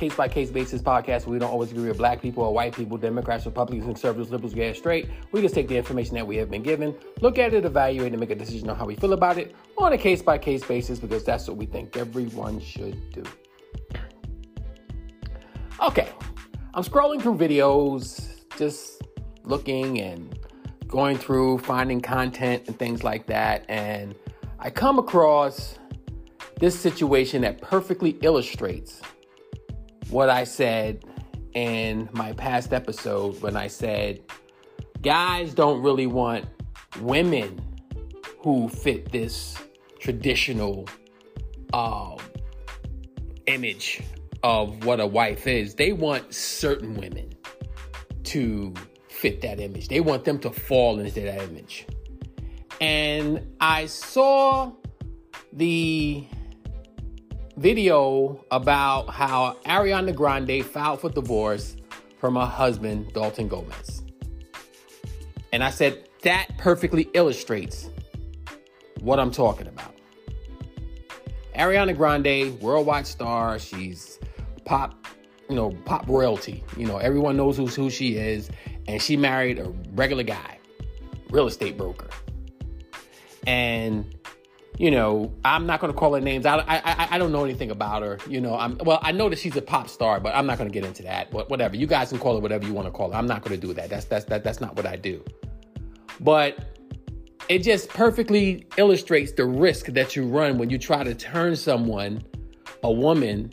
case by case basis podcast. We don't always agree with black people or white people, Democrats, Republicans, conservatives, liberals, gay, straight. We just take the information that we have been given, look at it, evaluate, and make a decision on how we feel about it on a case by case basis because that's what we think everyone should do. Okay, I'm scrolling through videos, just looking and going through, finding content and things like that, and I come across this situation that perfectly illustrates what I said in my past episode when I said guys don't really want women who fit this traditional uh, image of what a wife is. They want certain women to fit that image. They want them to fall into that image. And I saw the video about how Ariana Grande filed for divorce from her husband, Dalton Gomez. And I said, that perfectly illustrates what I'm talking about. Ariana Grande, worldwide star, she's pop, you know, pop royalty. You know, everyone knows who's who she is. And she married a regular guy, real estate broker. And you know, I'm not going to call her names. I, I, I don't know anything about her. You know, I'm well. I know that she's a pop star, but I'm not going to get into that. But whatever, you guys can call her whatever you want to call her. I'm not going to do that. That's that's that, that's not what I do. But it just perfectly illustrates the risk that you run when you try to turn someone, a woman,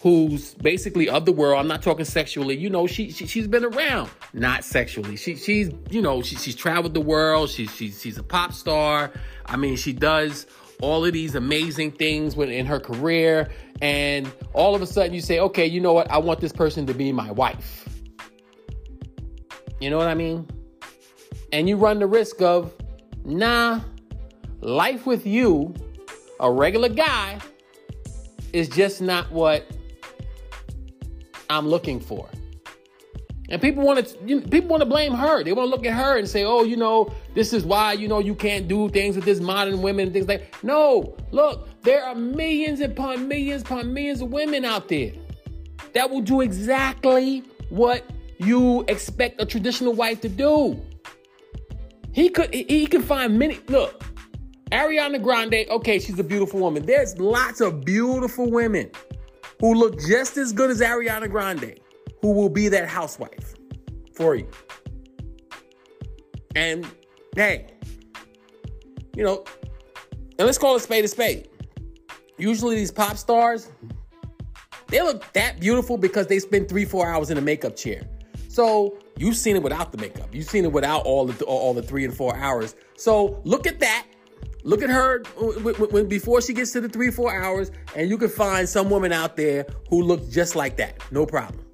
who's basically of the world. I'm not talking sexually. You know, she, she she's been around, not sexually. She she's you know she, she's traveled the world. She's she's she's a pop star. I mean, she does all of these amazing things in her career, and all of a sudden you say, okay, you know what? I want this person to be my wife. You know what I mean? And you run the risk of, nah, life with you, a regular guy, is just not what I'm looking for. And people want to you people want to blame her. They want to look at her and say, "Oh, you know, this is why you know you can't do things with this modern women and things like." No, look, there are millions upon millions upon millions of women out there that will do exactly what you expect a traditional wife to do. He could he can find many. Look, Ariana Grande. Okay, she's a beautiful woman. There's lots of beautiful women who look just as good as Ariana Grande, who will be that housewife for you. And hey, you know, and let's call a spade a spade. Usually these pop stars, they look that beautiful because they spend three, four hours in a makeup chair. So you've seen it without the makeup. You've seen it without all the all the three and four hours. So look at that Look at her when, when, before she gets to the three, four hours, and you can find some woman out there who looks just like that. No problem.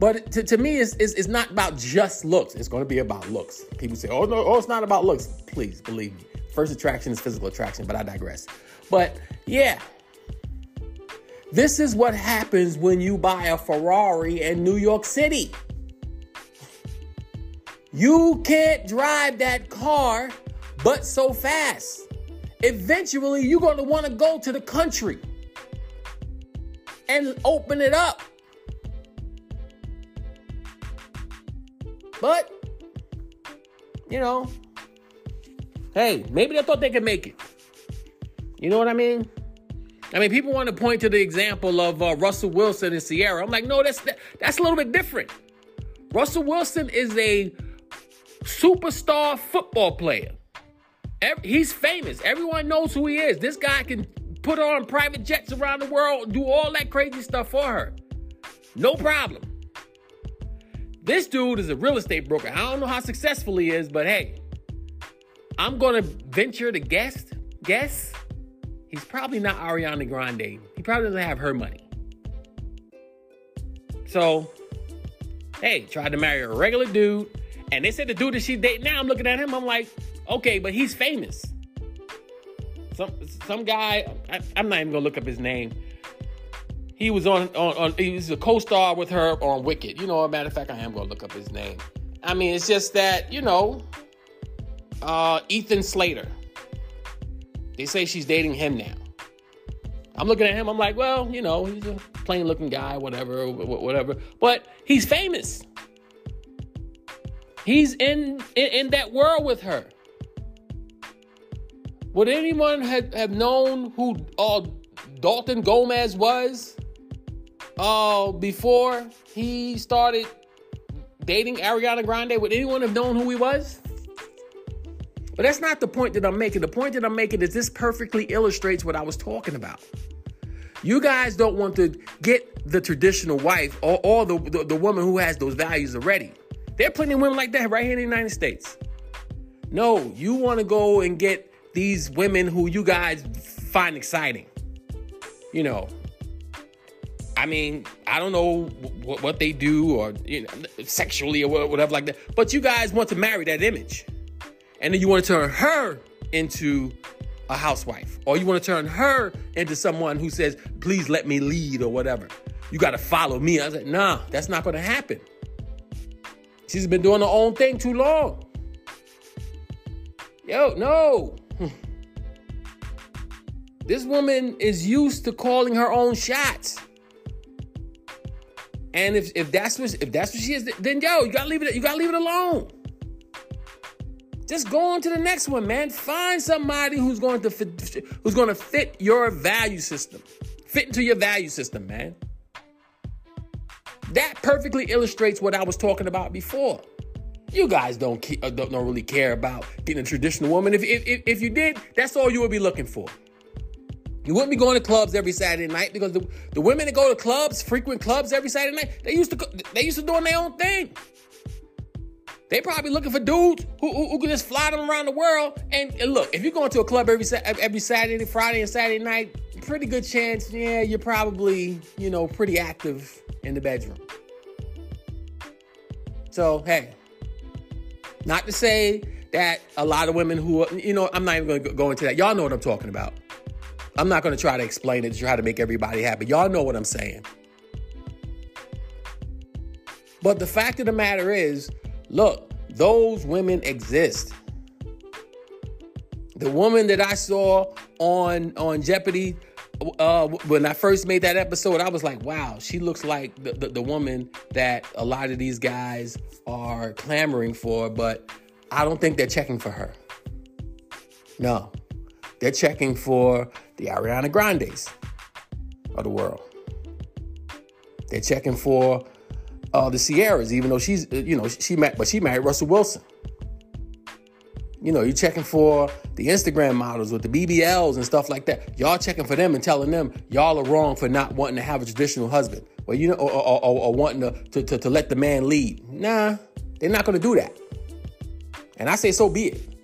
But to, to me, it's, it's, it's not about just looks. It's going to be about looks. People say, oh, no, oh, it's not about looks. Please believe me. First attraction is physical attraction, but I digress. But yeah, this is what happens when you buy a Ferrari in New York City. You can't drive that car but so fast. Eventually, you're going to want to go to the country and open it up. But, you know, hey, maybe they thought they could make it. You know what I mean? I mean, people want to point to the example of uh, Russell Wilson and Ciara. I'm like, no, that's that's a little bit different. Russell Wilson is a superstar football player. He's famous. Everyone knows who he is. This guy can put on private jets around the world, do all that crazy stuff for her. No problem. This dude is a real estate broker. I don't know how successful he is, but hey, I'm gonna venture to guess. Guess he's probably not Ariana Grande. He probably doesn't have her money. So, hey, tried to marry a regular dude, and they said the dude that she's dating now. I'm looking at him. I'm like, Okay, but he's famous. Some some guy, I, am not even gonna look up his name. He was on, on on he was a co-star with her on Wicked. You know, a matter of fact, I am gonna look up his name. I mean, it's just that, you know, uh, Ethan Slater. They say she's dating him now. I'm looking at him. I'm like, well, you know, he's a plain looking guy, whatever, whatever. But he's famous. He's in, in, in that world with her. Would anyone have, have known who uh, Dalton Gomez was uh, before he started dating Ariana Grande? Would anyone have known who he was? But that's not the point that I'm making. The point that I'm making is this perfectly illustrates what I was talking about. You guys don't want to get the traditional wife or, or the, the, the woman who has those values already. There are plenty of women like that right here in the United States. No, you want to go and get these women who you guys find exciting. You know, I mean, I don't know what, what they do or you know, sexually or whatever like that, but you guys want to marry that image. And then you want to turn her into a housewife, or you want to turn her into someone who says, please let me lead or whatever. You got to follow me. I was like, nah, that's not going to happen. She's been doing her own thing too long. Yo, no. This woman is used to calling her own shots. And if, if that's what if that's what she is, then yo, you gotta leave it. You gotta leave it alone. Just go on to the next one, man. Find somebody who's going to fit, who's going to fit your value system, fit into your value system, man. That perfectly illustrates what I was talking about before. You guys don't uh, don't, don't really care about getting a traditional woman. If, if if you did, that's all you would be looking for. You wouldn't be going to clubs every Saturday night because the, the women that go to clubs, frequent clubs every Saturday night, they used to they used to doing their own thing. They probably looking for dudes who, who, who, can just fly them around the world. And, and, look, if you're going to a club every every Saturday, Friday, and Saturday night, pretty good chance, yeah, you're probably you know pretty active in the bedroom. So hey, not to say that a lot of women who you know, I'm not even going to go into that. Y'all know what I'm talking about. I'm not going to try to explain it to try to make everybody happy. Y'all know what I'm saying. But the fact of the matter is, Look, those women exist. The woman that I saw on on Jeopardy uh, when I first made that episode, I was like, wow, she looks like the, the, the, woman that a lot of these guys are clamoring for, but I don't think they're checking for her. No, they're checking for the Ariana Grandes of the world. They're checking for uh, the Ciaras, even though she's, uh, you know, she met, but she married Russell Wilson. You know, you're checking for the Instagram models with the BBLs and stuff like that. Y'all checking for them and telling them y'all are wrong for not wanting to have a traditional husband. Well, you know, or, or, or, or wanting to, to, to, to let the man lead. Nah, they're not going to do that. And I say, so be it.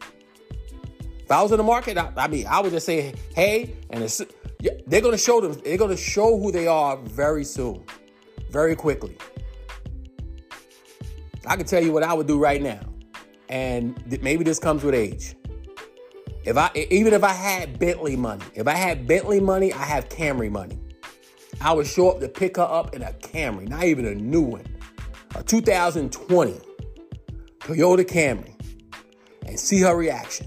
If I was in the market, I, I mean, I would just say, hey, and they're going to show them, they're going to show who they are very soon, very quickly. I can tell you what I would do right now. And th- maybe this comes with age. If I even if I had Bentley money, if I had Bentley money, I have Camry money. I would show up to pick her up in a Camry, not even a new one. A 2020 Toyota Camry and see her reaction.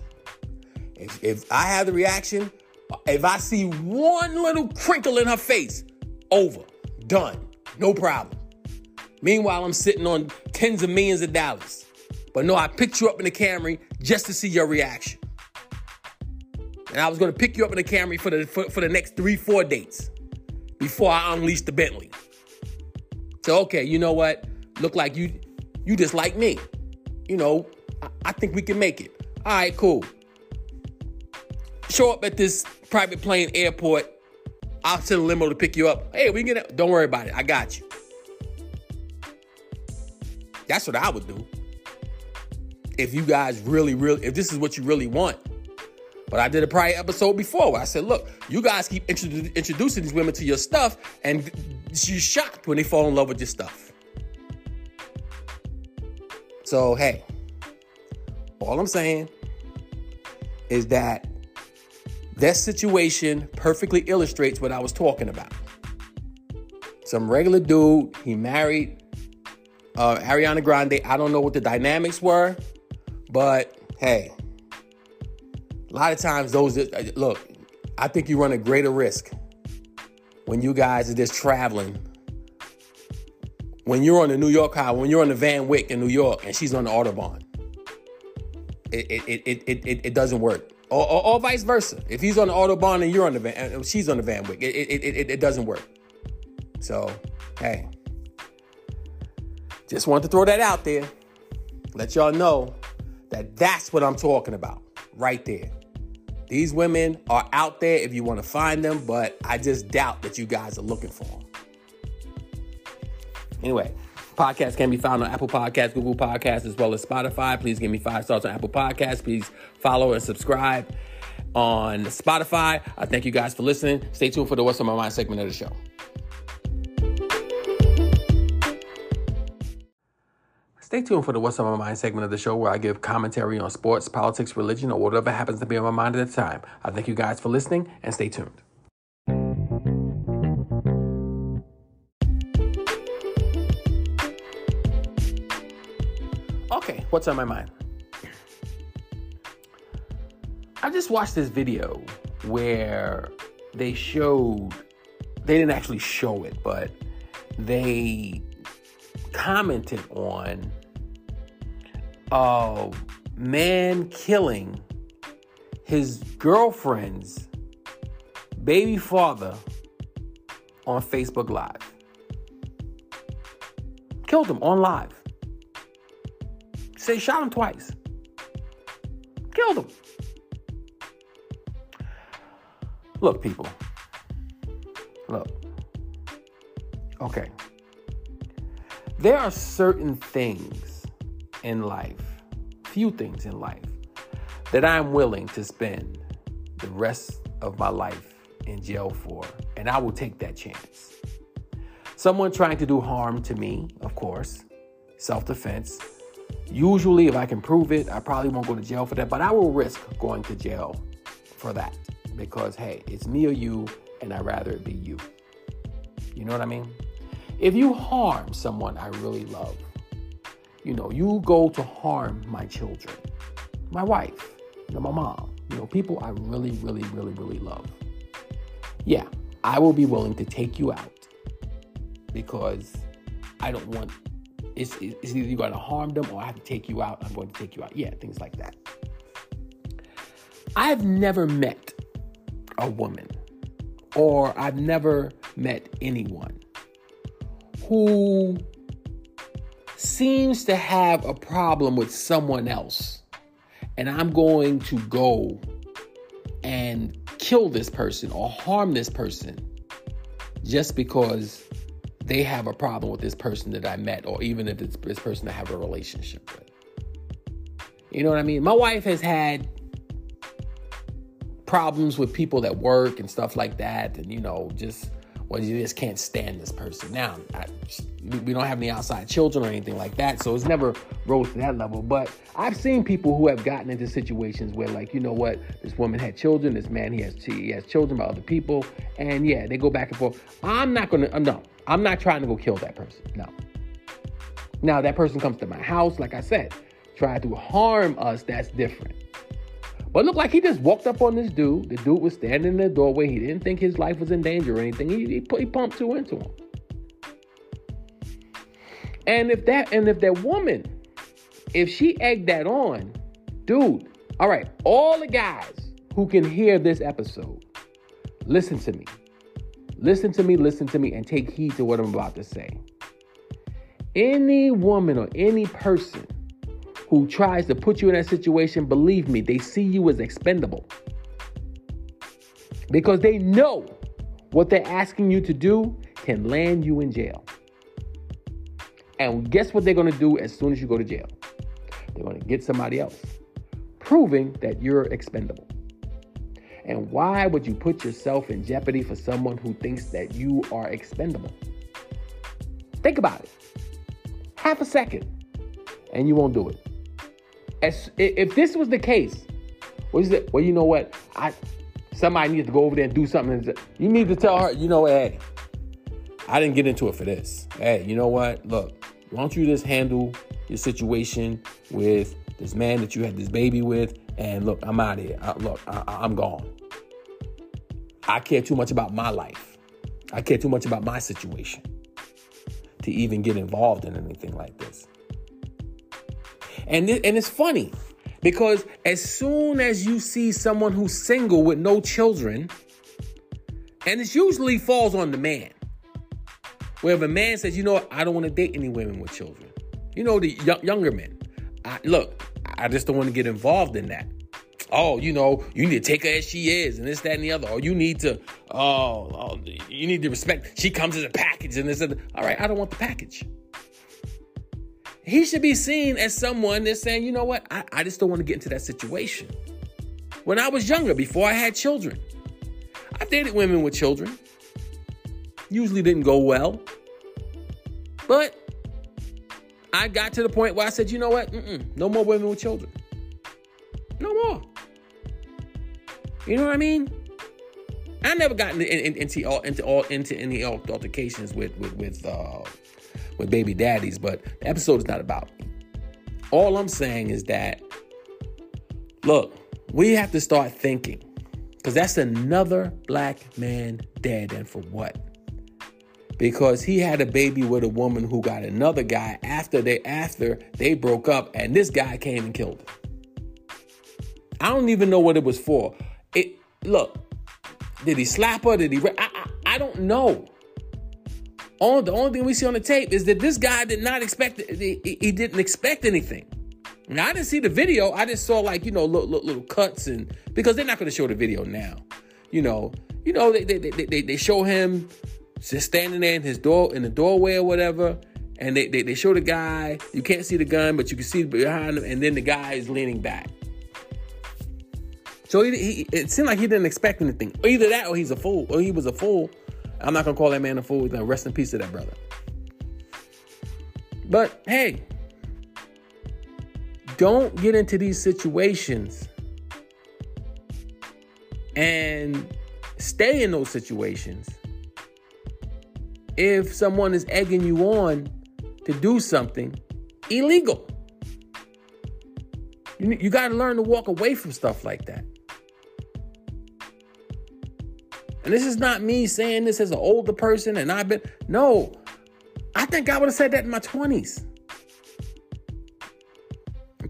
If, if I have the reaction, uh, if I see one little crinkle in her face, over, done, no problem. Meanwhile, I'm sitting on tens of millions of dollars. But no, I picked you up in the Camry just to see your reaction. And I was going to pick you up in the Camry for the for, for the next three, four dates before I unleashed the Bentley. So okay, you know what? Look like you you just like me. You know, I, I think we can make it. All right, cool. Show up at this private plane airport. I'll send a limo to pick you up. Hey, we can get. Don't worry about it. I got you. That's what I would do. If you guys really, really, if this is what you really want. But I did a prior episode before where I said, look, you guys keep introdu- introducing these women to your stuff, and you're shocked when they fall in love with your stuff. So, hey, all I'm saying is that that situation perfectly illustrates what I was talking about. Some regular dude, he married uh, Ariana Grande, I don't know what the dynamics were, but hey, a lot of times those uh, look, I think you run a greater risk when you guys are just traveling. When you're on the New York highway, when you're on the Van Wyck in New York and she's on the Autobahn, it, it, it, it, it, it doesn't work. Or, or, or, vice versa. If he's on the Autobahn and you're on the Van, she's on the Van Wyck, it, it, it, it doesn't work. So, hey, just wanted to throw that out there. Let y'all know that that's what I'm talking about right there. These women are out there if you want to find them, but I just doubt that you guys are looking for them. Anyway, podcast can be found on Apple Podcasts, Google Podcasts, as well as Spotify. Please give me five stars on Apple Podcasts. Please follow and subscribe on Spotify. I thank you guys for listening. Stay tuned for the What's on My Mind segment of the show. Stay tuned for the What's on My Mind segment of the show where I give commentary on sports, politics, religion, or whatever happens to be on my mind at the time. I thank you guys for listening and stay tuned. Okay, what's on my mind? I just watched this video where they showed, they didn't actually show it, but they commented on a man killing his girlfriend's baby father on Facebook Live. Killed him on live. Say shot him twice. Killed him. Look, people. Look. Okay. There are certain things in life, few things in life, that I'm willing to spend the rest of my life in jail for, and I will take that chance. Someone trying to do harm to me, of course, self defense. Usually, if I can prove it, I probably won't go to jail for that, but I will risk going to jail for that because, hey, it's me or you, and I'd rather it be you. You know what I mean? If you harm someone I really love, you know, you go to harm my children, my wife, you know, my mom, you know, people I really, really, really, really love. Yeah, I will be willing to take you out because I don't want it's, it's either you're going to harm them or I have to take you out. I'm going to take you out. Yeah, things like that. I've never met a woman or I've never met anyone who seems to have a problem with someone else, and I'm going to go and kill this person or harm this person just because they have a problem with this person that I met, or even if it's this person I have a relationship with. You know what I mean? My wife has had problems with people that work and stuff like that, and you know, just well, you just can't stand this person. Now, I, we don't have any outside children or anything like that, so it's never rose to that level. But I've seen people who have gotten into situations where, like, you know what, this woman had children, this man he has he has children by other people, and yeah, they go back and forth. I'm not gonna, uh, no, I'm not trying to go kill that person. No. Now that person comes to my house, like I said, try to harm us. That's different. But look like he just walked up on this dude. The dude was standing in the doorway. He didn't think his life was in danger or anything. He, he, he pumped two into him. And if that and if that woman, if she egged that on, dude, all right, all the guys who can hear this episode, listen to me. Listen to me, listen to me, and take heed to what I'm about to say. Any woman or any person who tries to put you in that situation, believe me, they see you as expendable. Because they know what they're asking you to do can land you in jail. And guess what they're going to do as soon as you go to jail? They're going to get somebody else, proving that you're expendable. And why would you put yourself in jeopardy for someone who thinks that you are expendable? Think about it. Half a second, and you won't do it. As, if this was the case, what is it? Well, you know what? I somebody needs to go over there and do something. You need to tell her, you know, hey, I didn't get into it for this. Hey, you know what? Look, why don't you just handle your situation with this man that you had this baby with? And look, I'm out of here. I, look, I, I'm gone. I care too much about my life. I care too much about my situation to even get involved in anything like this. And, th- and it's funny because as soon as you see someone who's single with no children, and it usually falls on the man. Where if a man says, you know I don't want to date any women with children. You know, the y- younger men. I, look, I just don't want to get involved in that. Oh, you know, you need to take her as she is, and this, that, and the other. Or you need to, oh, oh you need to respect. She comes as a package, and this, and all right. I don't want the package. He should be seen as someone that's saying, you know what, I, I just don't want to get into that situation. When I was younger, before I had children, I dated women with children. Usually didn't go well. But I got to the point where I said, you know what? Mm-mm, no more women with children. No more. You know what I mean? I never got into into all into all into any altercations with with with uh, with baby daddies, but the episode is not about. All I'm saying is that look, we have to start thinking because that's another black man dead. And for what? Because he had a baby with a woman who got another guy after they after they broke up, and this guy came and killed her. I don't even know what it was for. It look, did he slap her? Did he? I, I, I don't know. The only thing we see on the tape is that this guy did not expect. He, he didn't expect anything. Now I didn't see the video. I just saw like you know little, little, little cuts and because they're not going to show the video now. You know, you know they they, they, they, they show him just standing there in his door in the doorway or whatever, and they, they they show the guy. You can't see the gun, but you can see behind him, and then the guy is leaning back. So he, he, it seemed like he didn't expect anything. Either that, or he's a fool, or he was a fool. I'm not gonna call that man a fool. Rest in peace to that brother. But hey, don't get into these situations and stay in those situations if someone is egging you on to do something illegal. You, you got to learn to walk away from stuff like that. And this is not me saying this as an older person and I've been, no, I think I would have said that in my 20s.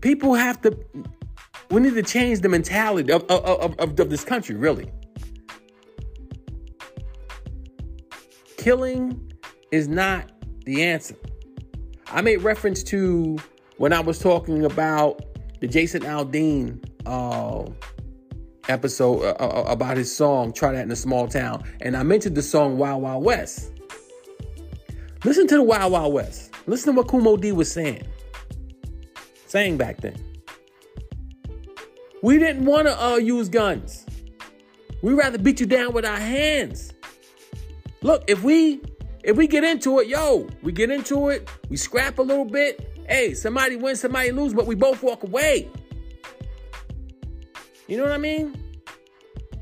People have to, we need to change the mentality of, of, of, of this country, really. Killing is not the answer. I made reference to when I was talking about the Jason Aldean uh, episode uh, uh, uh, about his song "Try That in a Small Town," and I mentioned the song "Wild Wild West." Listen to the Wild Wild West. Listen to what Moe Dee was saying saying back then. We didn't want to uh, use guns. We'd rather beat you down with our hands. Look, if we if we get into it, yo, we get into it, we scrap a little bit. Hey, somebody wins, somebody lose, but we both walk away. You know what I mean?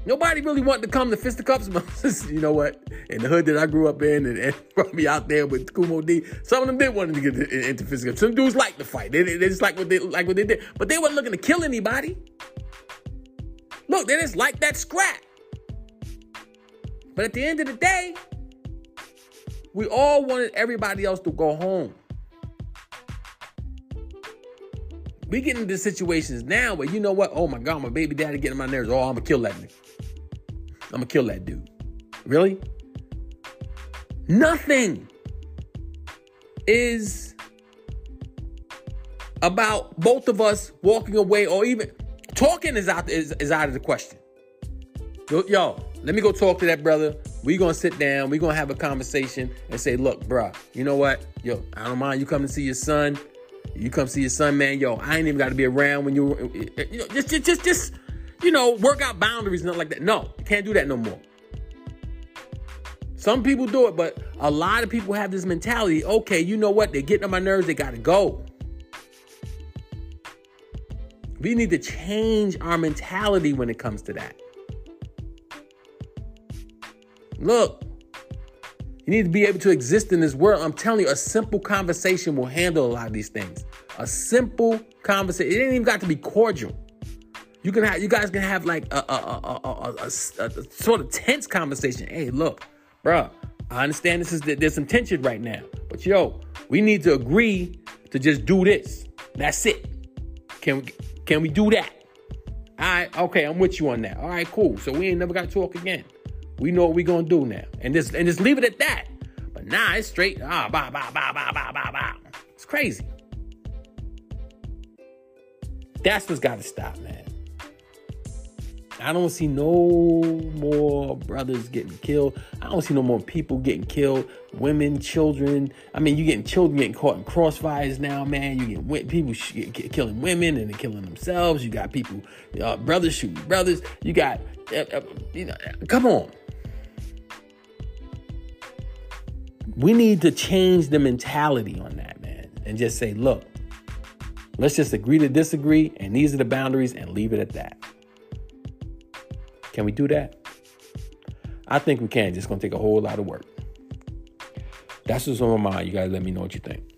Nobody really wanted to come to fisticuffs. you know what? In the hood that I grew up in, and, and probably out there with Kool Moe Dee, some of them did want to get into fisticuffs. Some dudes like to fight. They, they, they just like what they like what they did, but they weren't looking to kill anybody. Look, they just like that scrap. But at the end of the day, we all wanted everybody else to go home. We get into situations now where you know what? Oh my God, my baby daddy getting my nerves. Oh, I'm gonna kill that nigga. I'm gonna kill that dude. Really? Nothing is about both of us walking away or even talking is out is, is out of the question. Yo, let me go talk to that brother. We gonna sit down. We gonna have a conversation and say, look, bruh, you know what? Yo, I don't mind you coming to see your son. You come see your son, man. Yo, I ain't even got to be around when you, you know, just, just, just, just you know, work out boundaries, nothing like that. No, can't do that no more. Some people do it, but a lot of people have this mentality okay, you know what? They're getting on my nerves, they got to go. We need to change our mentality when it comes to that. Look, you need to be able to exist in this world. I'm telling you, a simple conversation will handle a lot of these things. A simple conversation. It ain't even got to be cordial. You can have, you guys can have like a, a, a, a, sort of tense conversation. Hey, look, bro, I understand this is there's some tension right now, but yo, we need to agree to just do this. That's it. Can we can we do that? All right, okay, I'm with you on that. All right, cool. So we ain't never got to talk again. We know what we're gonna do now, and just and just leave it at that. But nah, it's straight. Ah, bah, bah, bah, bah, bah, bah, bah. It's crazy. That's what's got to stop, man. I don't see no more brothers getting killed. I don't see no more people getting killed. Women, children. I mean, you getting children getting caught in crossfires now, man. You get people sh- killing women and killing themselves. You got people, uh, brothers shooting brothers. You got, uh, uh, you know, come on. We need to change the mentality on that, man, and just say, look, let's just agree to disagree, and these are the boundaries, and leave it at that. Can we do that? I think we can. It's just gonna take a whole lot of work. That's what's on my mind. You guys let me know what you think.